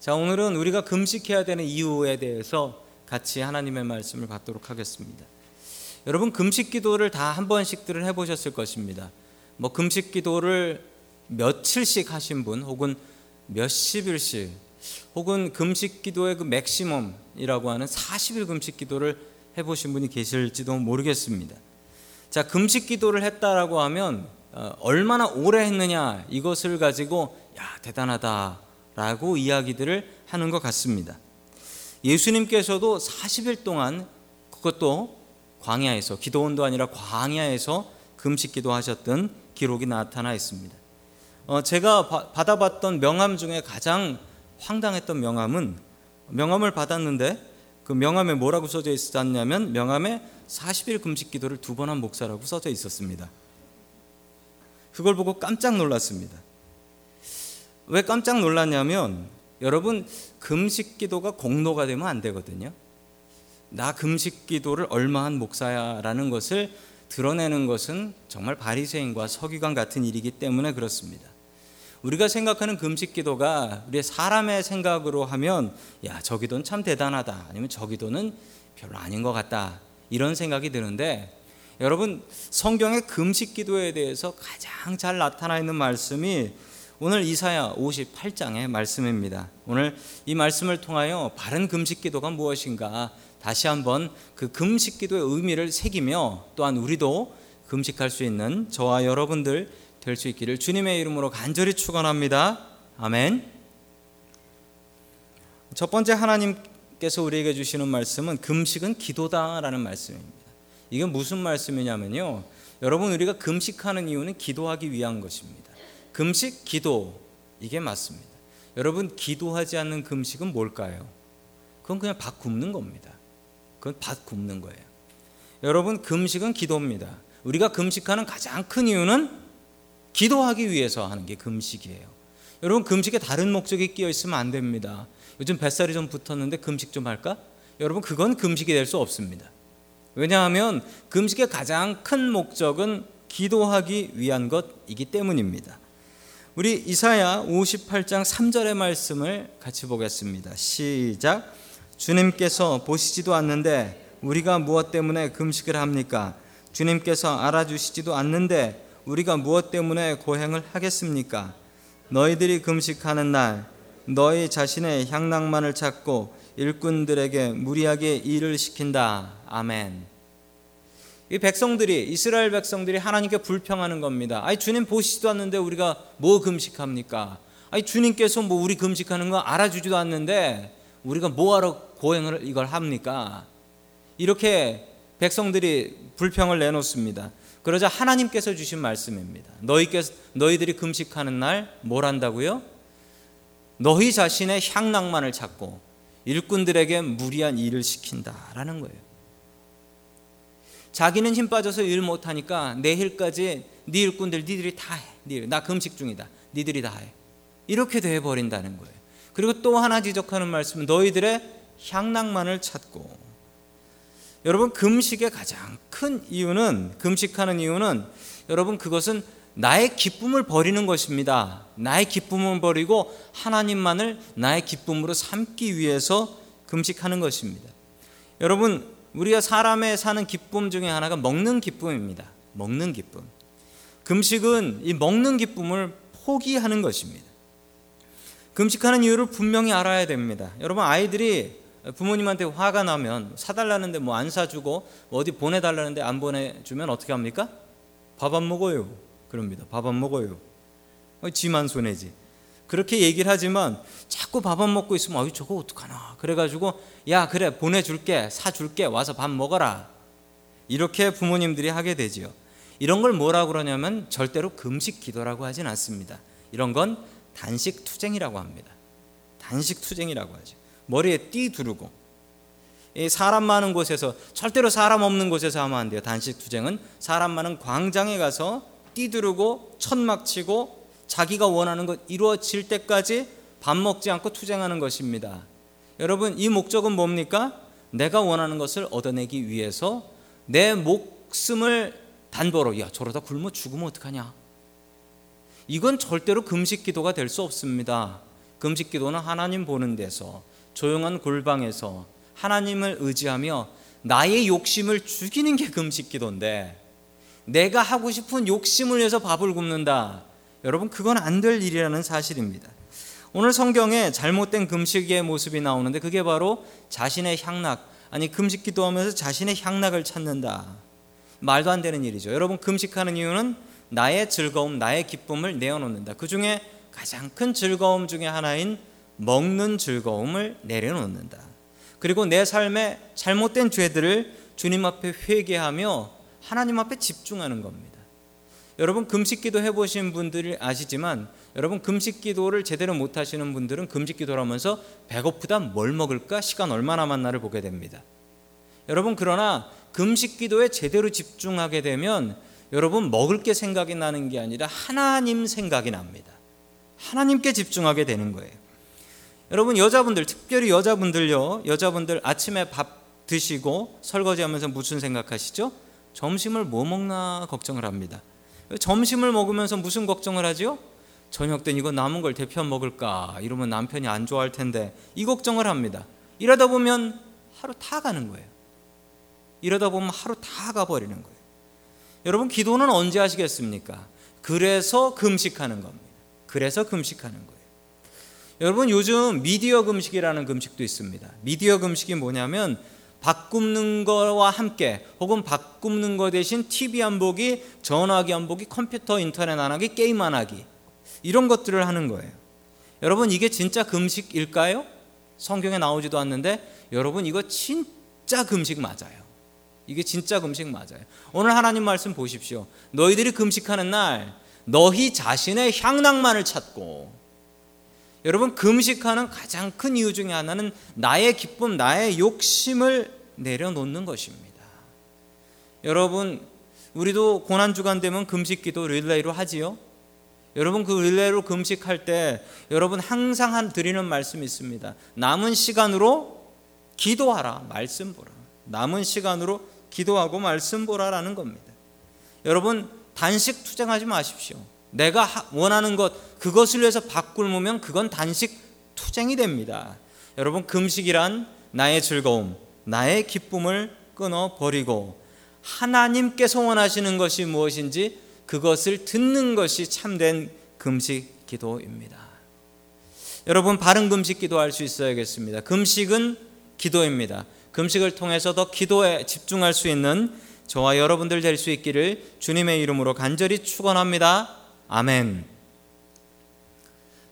자, 오늘은 우리가 금식해야 되는 이유에 대해서 같이 하나님의 말씀을 받도록 하겠습니다. 여러분 금식 기도를 다 한 번씩들은 해 보셨을 것입니다. 뭐 금식 기도를 며칠씩 하신 분 혹은 몇십일씩 혹은 금식 기도의 그 맥시멈이라고 하는 40일 금식 기도를 해 보신 분이 계실지도 모르겠습니다. 자, 금식 기도를 했다라고 하면 어, 얼마나 오래 했느냐 이것을 가지고 야, 대단하다 라고 이야기들을 하는 것 같습니다. 예수님께서도 40일 동안 그것도 광야에서 기도원도 아니라 광야에서 금식 기도하셨던 기록이 나타나 있습니다. 어, 제가 바, 받아봤던 명함 중에 가장 황당했던 명함은 명함을 받았는데 그 명함에 뭐라고 써져 있었냐면 명함에 40일 금식 기도를 두 번 한 목사라고 써져 있었습니다. 그걸 보고 깜짝 놀랐습니다. 왜 깜짝 놀랐냐면 여러분 금식 기도가 공로가 되면 안 되거든요. 나 금식 기도를 얼마 한 목사야라는 것을 드러내는 것은 정말 바리새인과 서기관 같은 일이기 때문에 그렇습니다. 우리가 생각하는 금식 기도가 우리 사람의 생각으로 하면 야, 저 기도는 참 대단하다. 아니면 저 기도는 별로 아닌 것 같다. 이런 생각이 드는데 여러분 성경의 금식 기도에 대해서 가장 잘 나타나 있는 말씀이 오늘 이사야 58장의 말씀입니다. 오늘 이 말씀을 통하여 바른 금식 기도가 무엇인가 다시 한번 그 금식 기도의 의미를 새기며 또한 우리도 금식할 수 있는 저와 여러분들 될 수 있기를 주님의 이름으로 간절히 축원합니다. 아멘. 첫 번째 하나님께서 우리에게 주시는 말씀은 금식은 기도다라는 말씀입니다. 이게 무슨 말씀이냐면요. 여러분 우리가 금식하는 이유는 기도하기 위한 것입니다. 금식, 기도 이게 맞습니다. 여러분 기도하지 않는 금식은 뭘까요? 그건 그냥 밥 굶는 겁니다. 그건 밥 굶는 거예요. 여러분 금식은 기도입니다. 우리가 금식하는 가장 큰 이유는 기도하기 위해서 하는 게 금식이에요. 여러분 금식에 다른 목적이 끼어 있으면 안 됩니다. 요즘 뱃살이 좀 붙었는데 금식 좀 할까? 여러분 그건 금식이 될 수 없습니다. 왜냐하면 금식의 가장 큰 목적은 기도하기 위한 것이기 때문입니다. 우리 이사야 58장 3절의 말씀을 같이 보겠습니다. 시작. 주님께서 보시지도 않는데 우리가 무엇 때문에 금식을 합니까? 주님께서 알아주시지도 않는데 우리가 무엇 때문에 고행을 하겠습니까? 너희들이 금식하는 날 너희 자신의 향락만을 찾고 일꾼들에게 무리하게 일을 시킨다. 아멘. 이 백성들이 이스라엘 백성들이 하나님께 불평하는 겁니다. 아니 주님 보시지도 않는데 우리가 뭐 금식합니까? 아니 주님께서 뭐 우리 금식하는 거 알아주지도 않는데 우리가 뭐하러 고행을 이걸 합니까? 이렇게 백성들이 불평을 내놓습니다. 그러자 하나님께서 주신 말씀입니다. 너희께서 너희들이 금식하는 날 뭘 한다고요? 너희 자신의 향락만을 찾고 일꾼들에게 무리한 일을 시킨다라는 거예요. 자기는 힘 빠져서 일 못하니까 내일까지 네 일꾼들 니들이 다 해. 나 금식 중이다. 니들이 다 해. 이렇게 돼 버린다는 거예요. 그리고 또 하나 지적하는 말씀은 너희들의 향락만을 찾고 여러분 금식의 가장 큰 이유는 금식하는 이유는 여러분 그것은 나의 기쁨을 버리는 것입니다. 나의 기쁨을 버리고 하나님만을 나의 기쁨으로 삼기 위해서 금식하는 것입니다. 여러분 우리가 사람의 사는 기쁨 중에 하나가 먹는 기쁨입니다. 먹는 기쁨. 금식은 이 먹는 기쁨을 포기하는 것입니다. 금식하는 이유를 분명히 알아야 됩니다. 여러분 아이들이 부모님한테 화가 나면 사달라는데 뭐 안 사주고 어디 보내달라는데 안 보내주면 어떻게 합니까? 밥 안 먹어요. 그럽니다. 밥 안 먹어요. 지만 손해지. 그렇게 얘기를 하지만 자꾸 밥 안 먹고 있으면 어이 저거 어떡하나. 그래가지고 야 그래 보내줄게 사줄게 와서 밥 먹어라. 이렇게 부모님들이 하게 되지요. 이런 걸 뭐라고 그러냐면 절대로 금식 기도라고 하진 않습니다. 이런 건 단식 투쟁이라고 합니다. 단식 투쟁이라고 하죠. 머리에 띠 두르고. 사람 많은 곳에서 절대로 사람 없는 곳에서 하면 안 돼요. 단식 투쟁은 사람 많은 광장에 가서 띠 두르고 천막 치고 자기가 원하는 것 이루어질 때까지 밥 먹지 않고 투쟁하는 것입니다. 여러분, 이 목적은 뭡니까? 내가 원하는 것을 얻어내기 위해서 내 목숨을 단보로, 야, 저러다 굶어 죽으면 어떡하냐? 이건 절대로 금식 기도가 될 수 없습니다. 금식 기도는 하나님 보는 데서 조용한 골방에서 하나님을 의지하며 나의 욕심을 죽이는 게 금식 기도인데 내가 하고 싶은 욕심을 위해서 밥을 굶는다. 여러분 그건 안 될 일이라는 사실입니다. 오늘 성경에 잘못된 금식의 모습이 나오는데 그게 바로 자신의 향락 아니 금식 기도하면서 자신의 향락을 찾는다. 말도 안 되는 일이죠. 여러분 금식하는 이유는 나의 즐거움, 나의 기쁨을 내어놓는다. 그 중에 가장 큰 즐거움 중에 하나인 먹는 즐거움을 내려놓는다. 그리고 내 삶의 잘못된 죄들을 주님 앞에 회개하며 하나님 앞에 집중하는 겁니다. 여러분 금식 기도 해보신 분들이 아시지만 여러분 금식 기도를 제대로 못 하시는 분들은 금식 기도를 하면서 배고프다 뭘 먹을까 시간 얼마 남았나를 보게 됩니다. 여러분 그러나 금식 기도에 제대로 집중하게 되면 여러분 먹을 게 생각이 나는 게 아니라 하나님 생각이 납니다. 하나님께 집중하게 되는 거예요. 여러분 여자분들 특별히 여자분들요. 여자분들 아침에 밥 드시고 설거지하면서 무슨 생각하시죠? 점심을 뭐 먹나 걱정을 합니다. 점심을 먹으면서 무슨 걱정을 하죠? 저녁 때 이거 남은 걸 대편 먹을까? 이러면 남편이 안 좋아할 텐데 이 걱정을 합니다. 이러다 보면 하루 다 가는 거예요. 이러다 보면 하루 다 가버리는 거예요. 여러분 기도는 언제 하시겠습니까? 그래서 금식하는 겁니다. 그래서 금식하는 거예요. 여러분 요즘 미디어 금식이라는 금식도 있습니다. 미디어 금식이 뭐냐면 밥 굽는 거와 함께 혹은 밥 굽는 거 대신 TV 안 보기, 전화기 안 보기, 컴퓨터 인터넷 안 하기, 게임 안 하기 이런 것들을 하는 거예요. 여러분 이게 진짜 금식일까요? 성경에 나오지도 않는데 여러분 이거 진짜 금식 맞아요. 이게 진짜 금식 맞아요. 오늘 하나님 말씀 보십시오. 너희들이 금식하는 날 너희 자신의 향락만을 찾고 여러분 금식하는 가장 큰 이유 중에 하나는 나의 기쁨, 나의 욕심을 내려놓는 것입니다. 여러분 우리도 고난 주간 되면 금식 기도 릴레이로 하지요. 여러분 그 릴레이로 금식할 때 여러분 항상 한 드리는 말씀이 있습니다. 남은 시간으로 기도하라 말씀 보라. 남은 시간으로 기도하고 말씀 보라라는 겁니다. 여러분 단식 투쟁하지 마십시오. 내가 원하는 것 그것을 위해서 밥 굶으면 그건 단식 투쟁이 됩니다. 여러분 금식이란 나의 즐거움, 나의 기쁨을 끊어 버리고 하나님께서 원하시는 것이 무엇인지 그것을 듣는 것이 참된 금식 기도입니다. 여러분 바른 금식 기도할 수 있어야겠습니다. 금식은 기도입니다. 금식을 통해서 더 기도에 집중할 수 있는 저와 여러분들 될 수 있기를 주님의 이름으로 간절히 축원합니다. 아멘.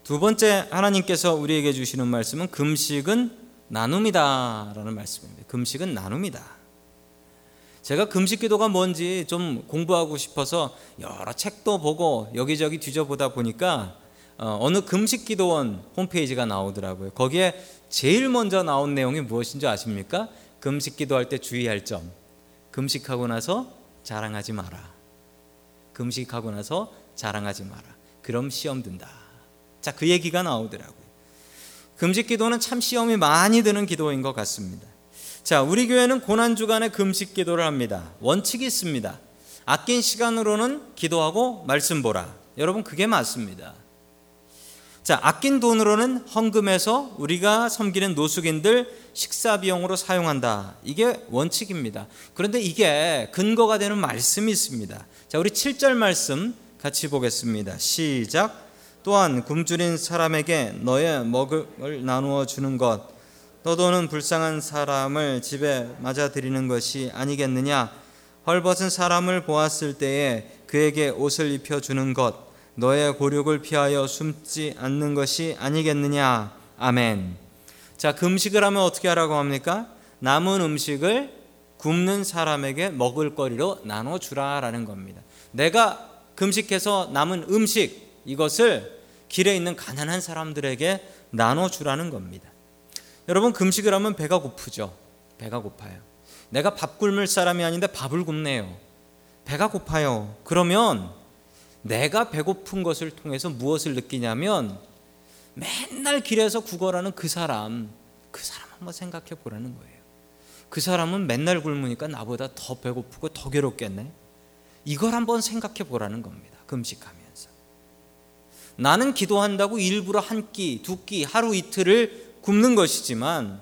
두 번째 하나님께서 우리에게 주시는 말씀은 금식은 나눔이다라는 말씀입니다. 금식은 나눔이다. 제가 금식 기도가 뭔지 좀 공부하고 싶어서 여러 책도 보고 여기저기 뒤져보다 보니까 어, 어느 금식 기도원 홈페이지가 나오더라고요. 거기에 제일 먼저 나온 내용이 무엇인지 아십니까? 금식 기도할 때 주의할 점. 금식하고 나서 자랑하지 마라. 금식하고 나서 자랑하지 마라. 그럼 시험 든다. 자, 그 얘기가 나오더라고요. 금식 기도는 참 시험이 많이 드는 기도인 것 같습니다. 자, 우리 교회는 고난 주간에 금식 기도를 합니다. 원칙이 있습니다. 아낀 시간으로는 기도하고 말씀 보라. 여러분 그게 맞습니다. 자, 아낀 돈으로는 헌금해서 우리가 섬기는 노숙인들 식사 비용으로 사용한다. 이게 원칙입니다. 그런데 이게 근거가 되는 말씀이 있습니다. 자, 우리 7절 말씀 같이 보겠습니다. 시작. 또한 굶주린 사람에게 너의 먹을 나누어 주는 것. 너도는 불쌍한 사람을 집에 맞아들이는 것이 아니겠느냐? 헐벗은 사람을 보았을 때에 그에게 옷을 입혀 주는 것. 너의 고륙을 피하여 숨지 않는 것이 아니겠느냐? 아멘. 자 금식을 하면 어떻게 하라고 합니까? 남은 음식을 굶는 사람에게 먹을 거리로 나눠 주라라는 겁니다. 내가 금식해서 남은 음식 이것을 길에 있는 가난한 사람들에게 나눠 주라는 겁니다. 여러분 금식을 하면 배가 고프죠. 배가 고파요. 내가 밥 굶을 사람이 아닌데 밥을 굶네요. 배가 고파요. 그러면 내가 배고픈 것을 통해서 무엇을 느끼냐면 맨날 길에서 구걸하는 그 사람, 그 사람 한번 생각해 보라는 거예요. 그 사람은 맨날 굶으니까 나보다 더 배고프고 더 괴롭겠네. 이걸 한번 생각해 보라는 겁니다. 금식하면서. 나는 기도한다고 일부러 한 끼, 두 끼, 하루 이틀을 굶는 것이지만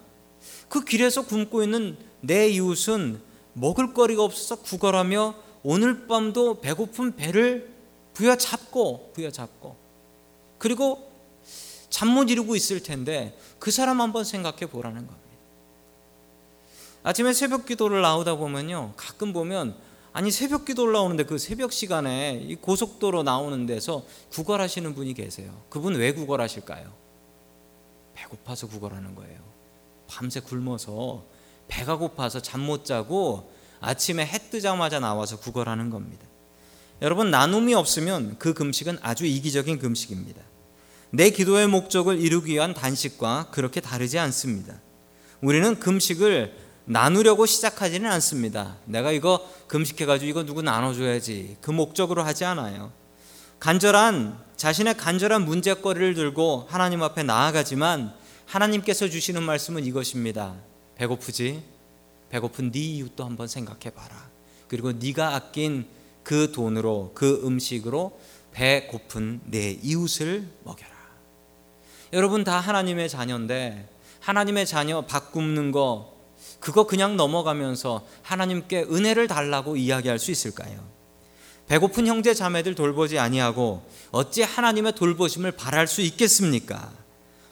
그 길에서 굶고 있는 내 이웃은 먹을 거리가 없어서 구걸하며 오늘 밤도 배고픈 배를 부여잡고 부여잡고 그리고 잠 못 이루고 있을 텐데 그 사람 한번 생각해 보라는 겁니다. 아침에 새벽 기도를 나오다 보면요. 가끔 보면 아니 새벽 기도 올라오는데 그 새벽 시간에 이 고속도로 나오는 데서 구걸하시는 분이 계세요. 그분 왜 구걸하실까요? 배고파서 구걸하는 거예요. 밤새 굶어서 배가 고파서 잠 못 자고 아침에 해 뜨자마자 나와서 구걸하는 겁니다. 여러분 나눔이 없으면 그 금식은 아주 이기적인 금식입니다. 내 기도의 목적을 이루기 위한 단식과 그렇게 다르지 않습니다. 우리는 금식을 나누려고 시작하지는 않습니다. 내가 이거 금식해가지고 이거 누구 나눠줘야지. 그 목적으로 하지 않아요. 간절한, 자신의 간절한 문제거리를 들고 하나님 앞에 나아가지만 하나님께서 주시는 말씀은 이것입니다. 배고프지? 배고픈 네 이웃도 한번 생각해 봐라. 그리고 네가 아낀 그 돈으로 그 음식으로 배고픈 내 이웃을 먹여라. 여러분 다 하나님의 자녀인데 하나님의 자녀 밥 굶는 거 그거 그냥 넘어가면서 하나님께 은혜를 달라고 이야기할 수 있을까요? 배고픈 형제 자매들 돌보지 아니하고 어찌 하나님의 돌보심을 바랄 수 있겠습니까?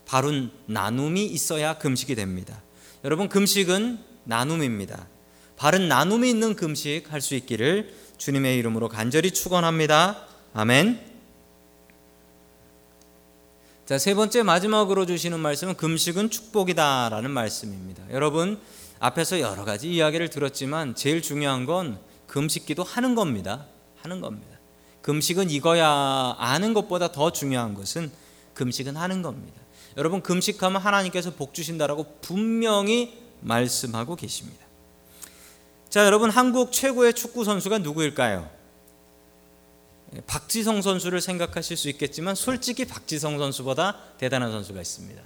바른 나눔이 있어야 금식이 됩니다. 여러분 금식은 나눔입니다. 바른 나눔이 있는 금식 할 수 있기를 주님의 이름으로 간절히 축원합니다. 아멘. 자, 세 번째 마지막으로 주시는 말씀은 금식은 축복이다라는 말씀입니다. 여러분 앞에서 여러 가지 이야기를 들었지만 제일 중요한 건 금식기도 하는 겁니다. 하는 겁니다. 금식은 이거야 아는 것보다 더 중요한 것은 금식은 하는 겁니다. 여러분 금식하면 하나님께서 복 주신다라고 분명히 말씀하고 계십니다. 자, 여러분 한국 최고의 축구 선수가 누구일까요? 예, 박지성 선수를 생각하실 수 있겠지만 솔직히 박지성 선수보다 대단한 선수가 있습니다.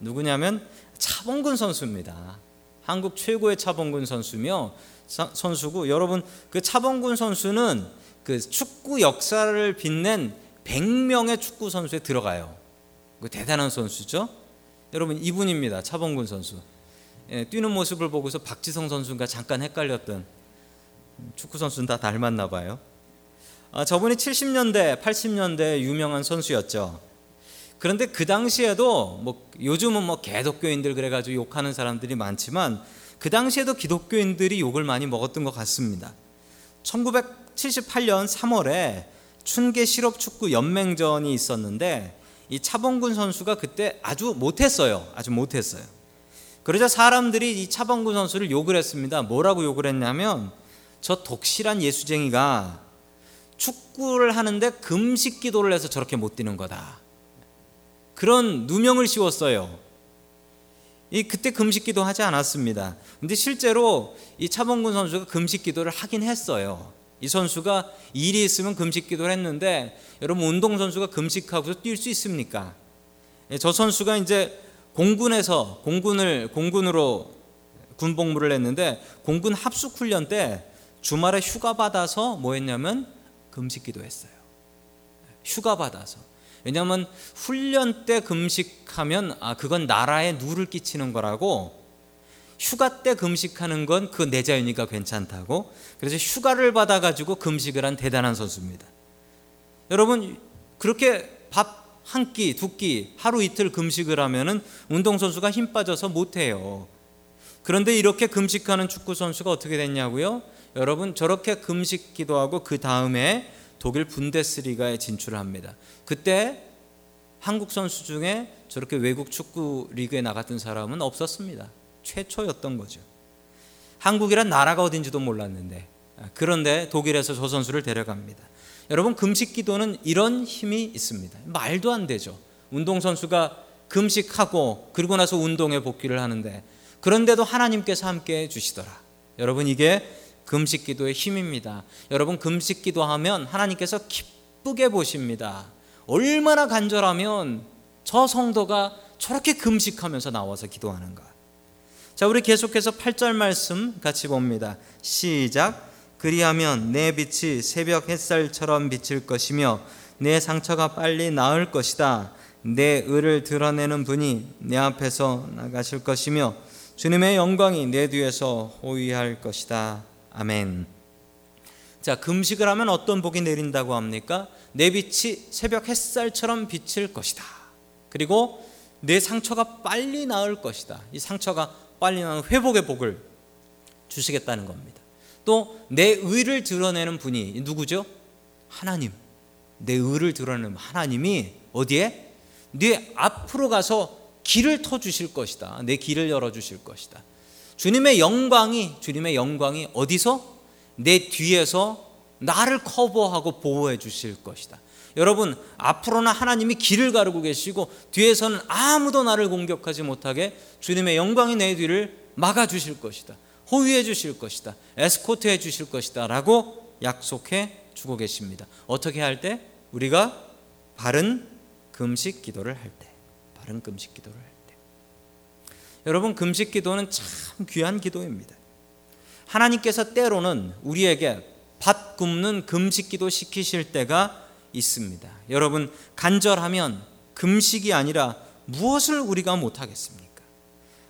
누구냐면 차범근 선수입니다. 한국 최고의 차범근 선수며 선수고 여러분 그 차범근 선수는 그 축구 역사를 빛낸 100명의 축구 선수에 들어가요. 그 대단한 선수죠. 여러분 이분입니다. 차범근 선수. 예, 뛰는 모습을 보고서 박지성 선수가 잠깐 헷갈렸던 축구 선수는 다 닮았나 봐요. 아, 저분이 70년대, 80년대 유명한 선수였죠. 그런데 그 당시에도 뭐 요즘은 뭐 개독교인들 그래가지고 욕하는 사람들이 많지만 그 당시에도 기독교인들이 욕을 많이 먹었던 것 같습니다. 1978년 3월에 춘계 실업 축구 연맹전이 있었는데 이 차범근 선수가 그때 아주 못했어요. 아주 못했어요. 그러자 사람들이 이 차범근 선수를 욕을 했습니다. 뭐라고 욕을 했냐면 저 독실한 예수쟁이가 축구를 하는데 금식 기도를 해서 저렇게 못 뛰는 거다. 그런 누명을 씌웠어요. 이 그때 금식 기도 하지 않았습니다. 근데 실제로 이 차범근 선수가 금식 기도를 하긴 했어요. 이 선수가 일이 있으면 금식 기도를 했는데 여러분 운동 선수가 금식하고서 뛸 수 있습니까? 예, 저 선수가 이제 공군에서 공군을 공군으로 군복무를 했는데 공군 합숙 훈련 때 주말에 휴가 받아서 뭐 했냐면 금식 기도했어요. 휴가 받아서. 왜냐하면 훈련 때 금식하면 아 그건 나라에 누를 끼치는 거라고 휴가 때 금식하는 건 그 내 자유니까 괜찮다고 그래서 휴가를 받아 가지고 금식을 한 대단한 선수입니다. 여러분 그렇게 밥 한 끼, 두 끼, 하루 이틀 금식을 하면은 운동 선수가 힘 빠져서 못 해요. 그런데 이렇게 금식하는 축구 선수가 어떻게 됐냐고요? 여러분 저렇게 금식 기도하고 그 다음에 독일 분데스리가에 진출을 합니다. 그때 한국 선수 중에 저렇게 외국 축구 리그에 나갔던 사람은 없었습니다. 최초였던 거죠. 한국이란 나라가 어딘지도 몰랐는데 아, 그런데 독일에서 저 선수를 데려갑니다. 여러분 금식 기도는 이런 힘이 있습니다. 말도 안 되죠. 운동 선수가 금식하고 그리고 나서 운동에 복귀를 하는데 그런데도 하나님께서 함께 해 주시더라. 여러분 이게 금식 기도의 힘입니다. 여러분 금식 기도하면 하나님께서 기쁘게 보십니다. 얼마나 간절하면 저 성도가 저렇게 금식하면서 나와서 기도하는가. 자, 우리 계속해서 8절 말씀 같이 봅니다. 시작. 그리하면 내 빛이 새벽 햇살처럼 비칠 것이며 내 상처가 빨리 나을 것이다. 내 의를 드러내는 분이 내 앞에서 나가실 것이며 주님의 영광이 내 뒤에서 호위할 것이다. 아멘. 자, 금식을 하면 어떤 복이 내린다고 합니까? 내 빛이 새벽 햇살처럼 비칠 것이다. 그리고 내 상처가 빨리 나을 것이다. 이 상처가 빨리 나는 회복의 복을 주시겠다는 겁니다. 또 내 의를 드러내는 분이 누구죠? 하나님. 내 의를 드러내는 하나님이 어디에? 네 앞으로 가서 길을 터 주실 것이다. 내 길을 열어 주실 것이다. 주님의 영광이 주님의 영광이 어디서 내 뒤에서 나를 커버하고 보호해 주실 것이다. 여러분, 앞으로는 하나님이 길을 가르고 계시고 뒤에서는 아무도 나를 공격하지 못하게 주님의 영광이 내 뒤를 막아 주실 것이다. 호위해 주실 것이다. 에스코트해 주실 것이다라고 약속해 주고 계십니다. 어떻게 할 때? 우리가 바른 금식 기도를 할 때. 바른 금식 기도를 할 때. 여러분, 금식 기도는 참 귀한 기도입니다. 하나님께서 때로는 우리에게 밥 굽는 금식 기도 시키실 때가 있습니다. 여러분, 간절하면 금식이 아니라 무엇을 우리가 못 하겠습니까?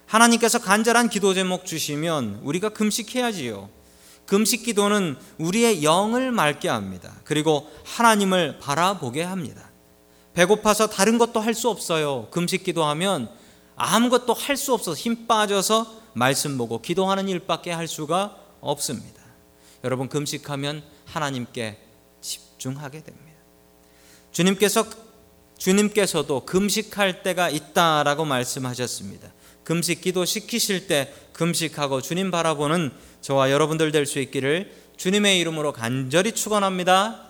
하나님께서 간절한 기도 제목 주시면 우리가 금식해야지요. 금식 기도는 우리의 영을 맑게 합니다. 그리고 하나님을 바라보게 합니다. 배고파서 다른 것도 할 수 없어요. 금식 기도하면 아무것도 할 수 없어서 힘 빠져서 말씀 보고 기도하는 일밖에 할 수가 없습니다. 여러분 금식하면 하나님께 집중하게 됩니다. 주님께서 주님께서도 금식할 때가 있다라고 말씀하셨습니다. 금식 기도 시키실 때 금식하고 주님 바라보는 저와 여러분들 될 수 있기를 주님의 이름으로 간절히 축원합니다.